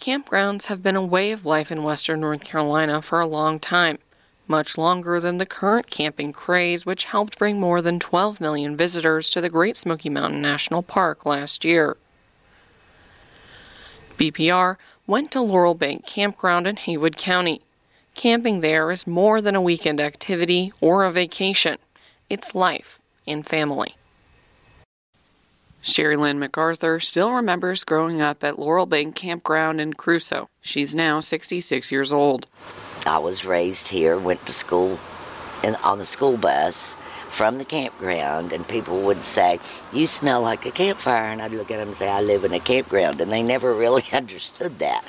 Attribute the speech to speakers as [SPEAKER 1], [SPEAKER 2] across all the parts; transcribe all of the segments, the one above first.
[SPEAKER 1] Campgrounds have been a way of life in western North Carolina for a long time, much longer than the current camping craze, which helped bring more than 12 million visitors to the Great Smoky Mountain National Park last year. BPR went to Laurel Bank Campground in Haywood County. Camping there is more than a weekend activity or a vacation, it's life and family. Sherry Lynn MacArthur still remembers growing up at Laurel Bank Campground in Cruso. She's now 66 years old.
[SPEAKER 2] I was raised here, went to school in, on the school bus from the campground, and people would say, You smell like a campfire. And I'd look at them and say, I live in a campground. And they never really understood that.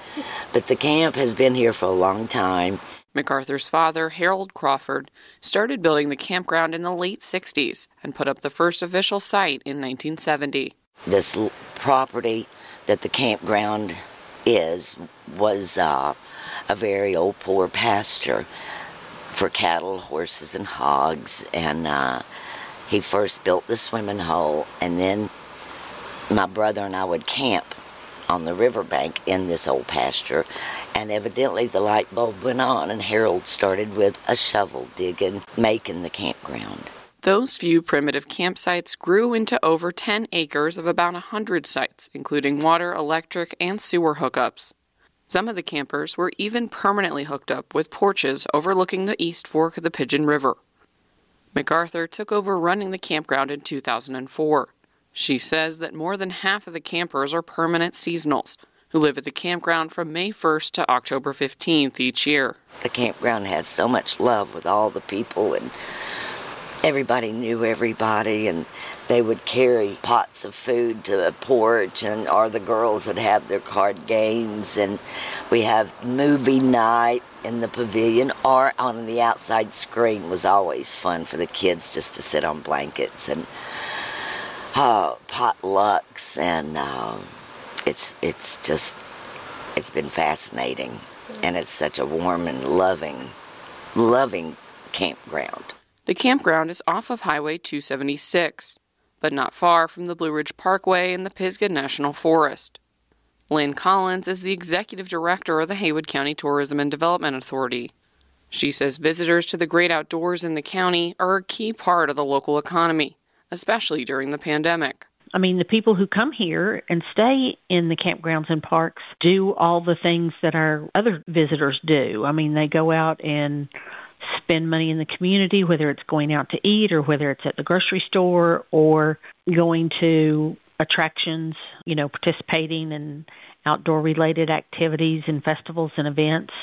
[SPEAKER 2] But the camp has been here for a long time.
[SPEAKER 1] MacArthur's father, Harold Crawford, started building the campground in the late 60s and put up the first official site in 1970.
[SPEAKER 2] This l- property that the campground is was uh, a very old poor pasture for cattle, horses, and hogs. And uh, he first built the swimming hole, and then my brother and I would camp on the riverbank in this old pasture. And evidently the light bulb went on, and Harold started with a shovel digging, making the campground.
[SPEAKER 1] Those few primitive campsites grew into over 10 acres of about 100 sites, including water, electric, and sewer hookups. Some of the campers were even permanently hooked up with porches overlooking the East Fork of the Pigeon River. MacArthur took over running the campground in 2004. She says that more than half of the campers are permanent seasonals who live at the campground from May 1st to October 15th each year.
[SPEAKER 2] The campground has so much love with all the people, and everybody knew everybody, and they would carry pots of food to the porch, and or the girls would have their card games, and we have movie night in the pavilion or on the outside screen was always fun for the kids just to sit on blankets and uh, potlucks, and um, it's it's just it's been fascinating, and it's such a warm and loving, loving campground.
[SPEAKER 1] The campground is off of Highway 276, but not far from the Blue Ridge Parkway and the Pisgah National Forest. Lynn Collins is the executive director of the Haywood County Tourism and Development Authority. She says visitors to the great outdoors in the county are a key part of the local economy, especially during the pandemic.
[SPEAKER 3] I mean, the people who come here and stay in the campgrounds and parks do all the things that our other visitors do. I mean, they go out and spend money in the community, whether it's going out to eat or whether it's at the grocery store or going to attractions, you know, participating in outdoor related activities and festivals and events.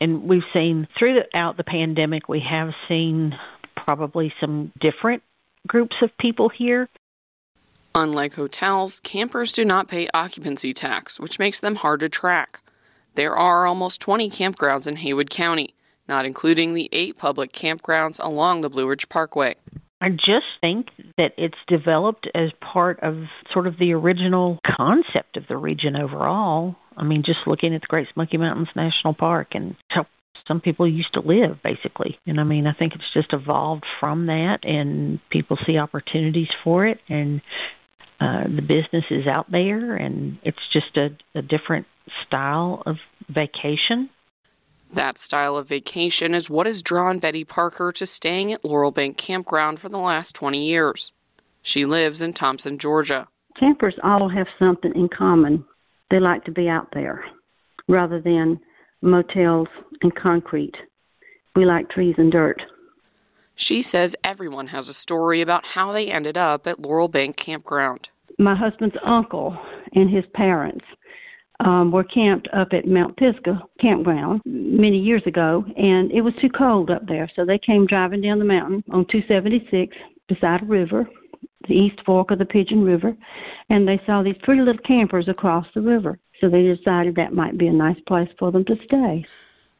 [SPEAKER 3] And we've seen throughout the pandemic, we have seen probably some different groups of people here.
[SPEAKER 1] Unlike hotels, campers do not pay occupancy tax, which makes them hard to track. There are almost 20 campgrounds in Haywood County, not including the eight public campgrounds along the Blue Ridge Parkway.
[SPEAKER 3] I just think that it's developed as part of sort of the original concept of the region overall. I mean, just looking at the Great Smoky Mountains National Park and how some people used to live, basically. And I mean, I think it's just evolved from that, and people see opportunities for it, and uh, the business is out there, and it's just a, a different style of vacation.
[SPEAKER 1] That style of vacation is what has drawn Betty Parker to staying at Laurel Bank Campground for the last 20 years. She lives in Thomson, Georgia.
[SPEAKER 4] Campers all have something in common. They like to be out there rather than motels and concrete. We like trees and dirt.
[SPEAKER 1] She says everyone has a story about how they ended up at Laurel Bank Campground.
[SPEAKER 4] My husband's uncle and his parents um, were camped up at Mount Pisgah campground many years ago, and it was too cold up there, so they came driving down the mountain on 276 beside a river, the East Fork of the Pigeon River, and they saw these pretty little campers across the river. So they decided that might be a nice place for them to stay.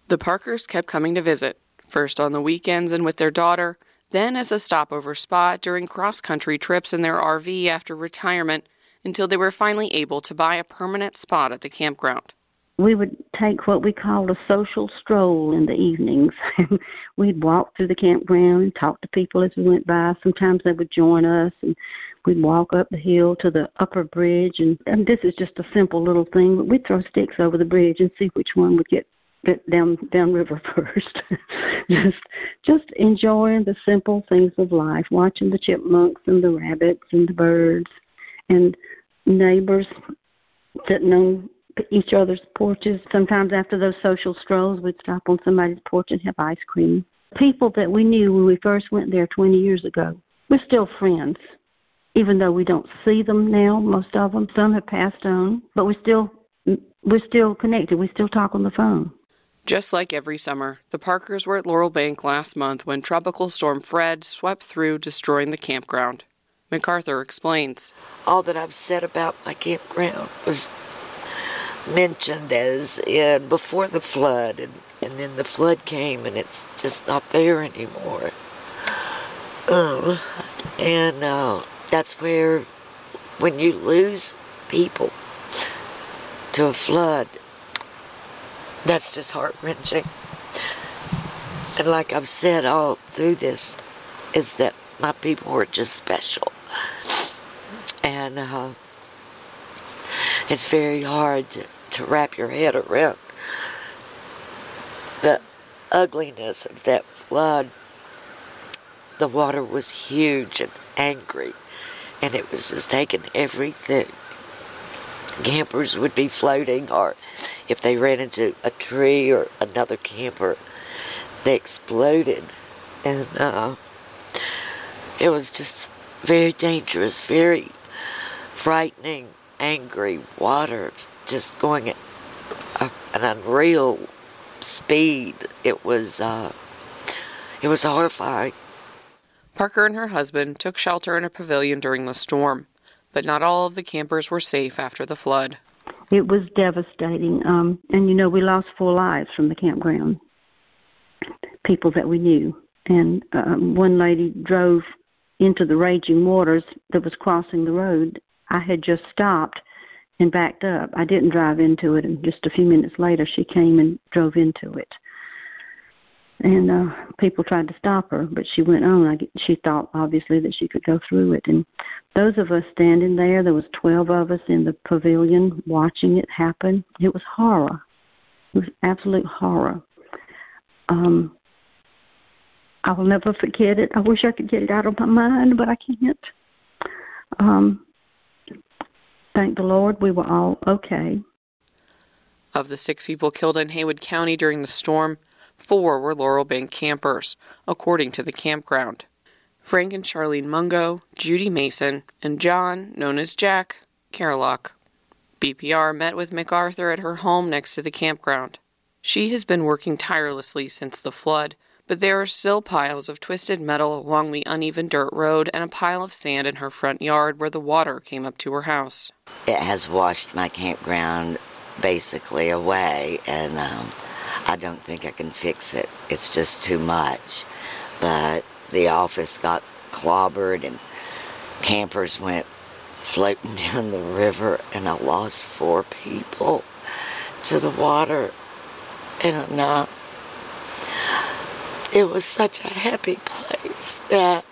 [SPEAKER 1] The Parkers kept coming to visit, first on the weekends and with their daughter, then as a stopover spot during cross country trips in their RV after retirement until they were finally able to buy a permanent spot at the campground.
[SPEAKER 4] we would take what we called a social stroll in the evenings. we'd walk through the campground and talk to people as we went by. Sometimes they would join us and we'd walk up the hill to the upper bridge and, and this is just a simple little thing, but we'd throw sticks over the bridge and see which one would get get down down river first. just just enjoying the simple things of life, watching the chipmunks and the rabbits and the birds and neighbors sitting on each other's porches. Sometimes after those social strolls, we'd stop on somebody's porch and have ice cream. People that we knew when we first went there 20 years ago, we're still friends, even though we don't see them now. Most of them, some have passed on, but we still we're still connected. We still talk on the phone.
[SPEAKER 1] Just like every summer, the Parkers were at Laurel Bank last month when Tropical Storm Fred swept through, destroying the campground. MacArthur explains.
[SPEAKER 5] All that I've said about my campground was mentioned as in before the flood, and, and then the flood came, and it's just not there anymore. Um, and uh, that's where, when you lose people to a flood, that's just heart wrenching. And like I've said all through this, is that my people were just special. And uh, it's very hard to to wrap your head around the ugliness of that flood. The water was huge and angry, and it was just taking everything. Campers would be floating, or if they ran into a tree or another camper, they exploded. And uh, it was just very dangerous, very frightening, angry water just going at a, an unreal speed. It was uh, it was horrifying.
[SPEAKER 1] Parker and her husband took shelter in a pavilion during the storm, but not all of the campers were safe after the flood.
[SPEAKER 4] It was devastating, um, and you know we lost four lives from the campground. People that we knew, and um, one lady drove into the raging waters that was crossing the road. I had just stopped and backed up. I didn't drive into it, and just a few minutes later, she came and drove into it. And uh, people tried to stop her, but she went on. I, she thought obviously that she could go through it. And those of us standing there, there was twelve of us in the pavilion watching it happen. It was horror. It was absolute horror. Um, I will never forget it. I wish I could get it out of my mind, but I can't. Um, Thank the Lord, we were all okay.
[SPEAKER 1] Of the six people killed in Haywood County during the storm, four were Laurel Bank campers, according to the campground. Frank and Charlene Mungo, Judy Mason, and John, known as Jack, Carlock. BPR met with MacArthur at her home next to the campground. She has been working tirelessly since the flood but there are still piles of twisted metal along the uneven dirt road and a pile of sand in her front yard where the water came up to her house.
[SPEAKER 5] It has washed my campground basically away, and um, I don't think I can fix it. It's just too much. But the office got clobbered, and campers went floating down the river, and I lost four people to the water. And uh, it was such a happy place that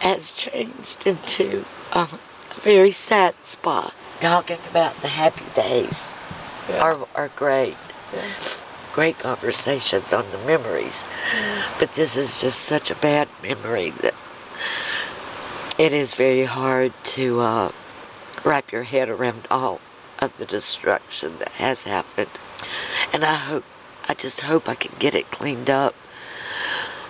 [SPEAKER 5] has changed into a, a very sad spot. Talking about the happy days yeah. are, are great. Yeah. Great conversations on the memories. But this is just such a bad memory that it is very hard to uh, wrap your head around all of the destruction that has happened. And I hope I just hope I can get it cleaned up.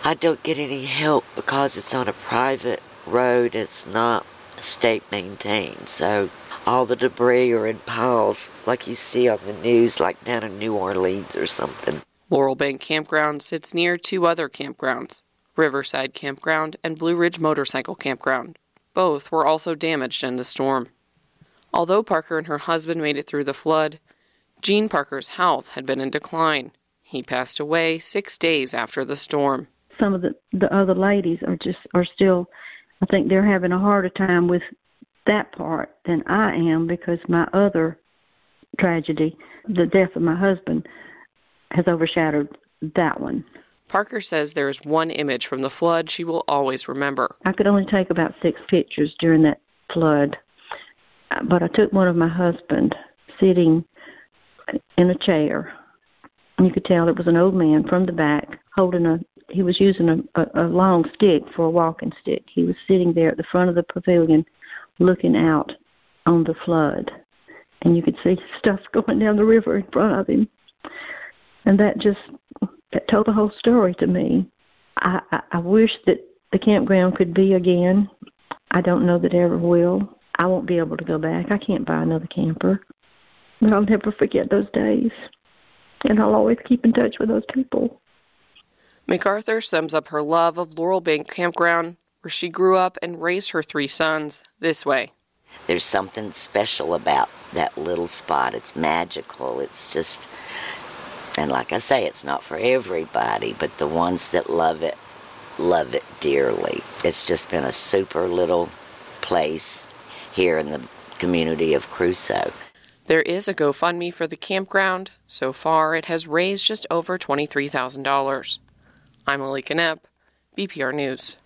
[SPEAKER 5] I don't get any help because it's on a private road. It's not state maintained. So all the debris are in piles like you see on the news, like down in New Orleans or something.
[SPEAKER 1] Laurel Bank Campground sits near two other campgrounds Riverside Campground and Blue Ridge Motorcycle Campground. Both were also damaged in the storm. Although Parker and her husband made it through the flood, Gene Parker's health had been in decline. He passed away six days after the storm.
[SPEAKER 4] Some of the, the other ladies are just are still I think they're having a harder time with that part than I am because my other tragedy. The death of my husband has overshadowed that one.
[SPEAKER 1] Parker says there is one image from the flood she will always remember.
[SPEAKER 4] I could only take about six pictures during that flood, but I took one of my husband sitting in a chair. You could tell it was an old man from the back holding a. He was using a, a, a long stick for a walking stick. He was sitting there at the front of the pavilion, looking out on the flood, and you could see stuff going down the river in front of him. And that just that told the whole story to me. I, I, I wish that the campground could be again. I don't know that it ever will. I won't be able to go back. I can't buy another camper. But I'll never forget those days. And I'll always keep in touch with those people.
[SPEAKER 1] MacArthur sums up her love of Laurel Bank Campground, where she grew up and raised her three sons, this way.
[SPEAKER 2] There's something special about that little spot. It's magical. It's just, and like I say, it's not for everybody, but the ones that love it, love it dearly. It's just been a super little place here in the community of Cruso.
[SPEAKER 1] There is a GoFundMe for the campground. So far, it has raised just over $23,000. I'm Lilly Knoepp, BPR News.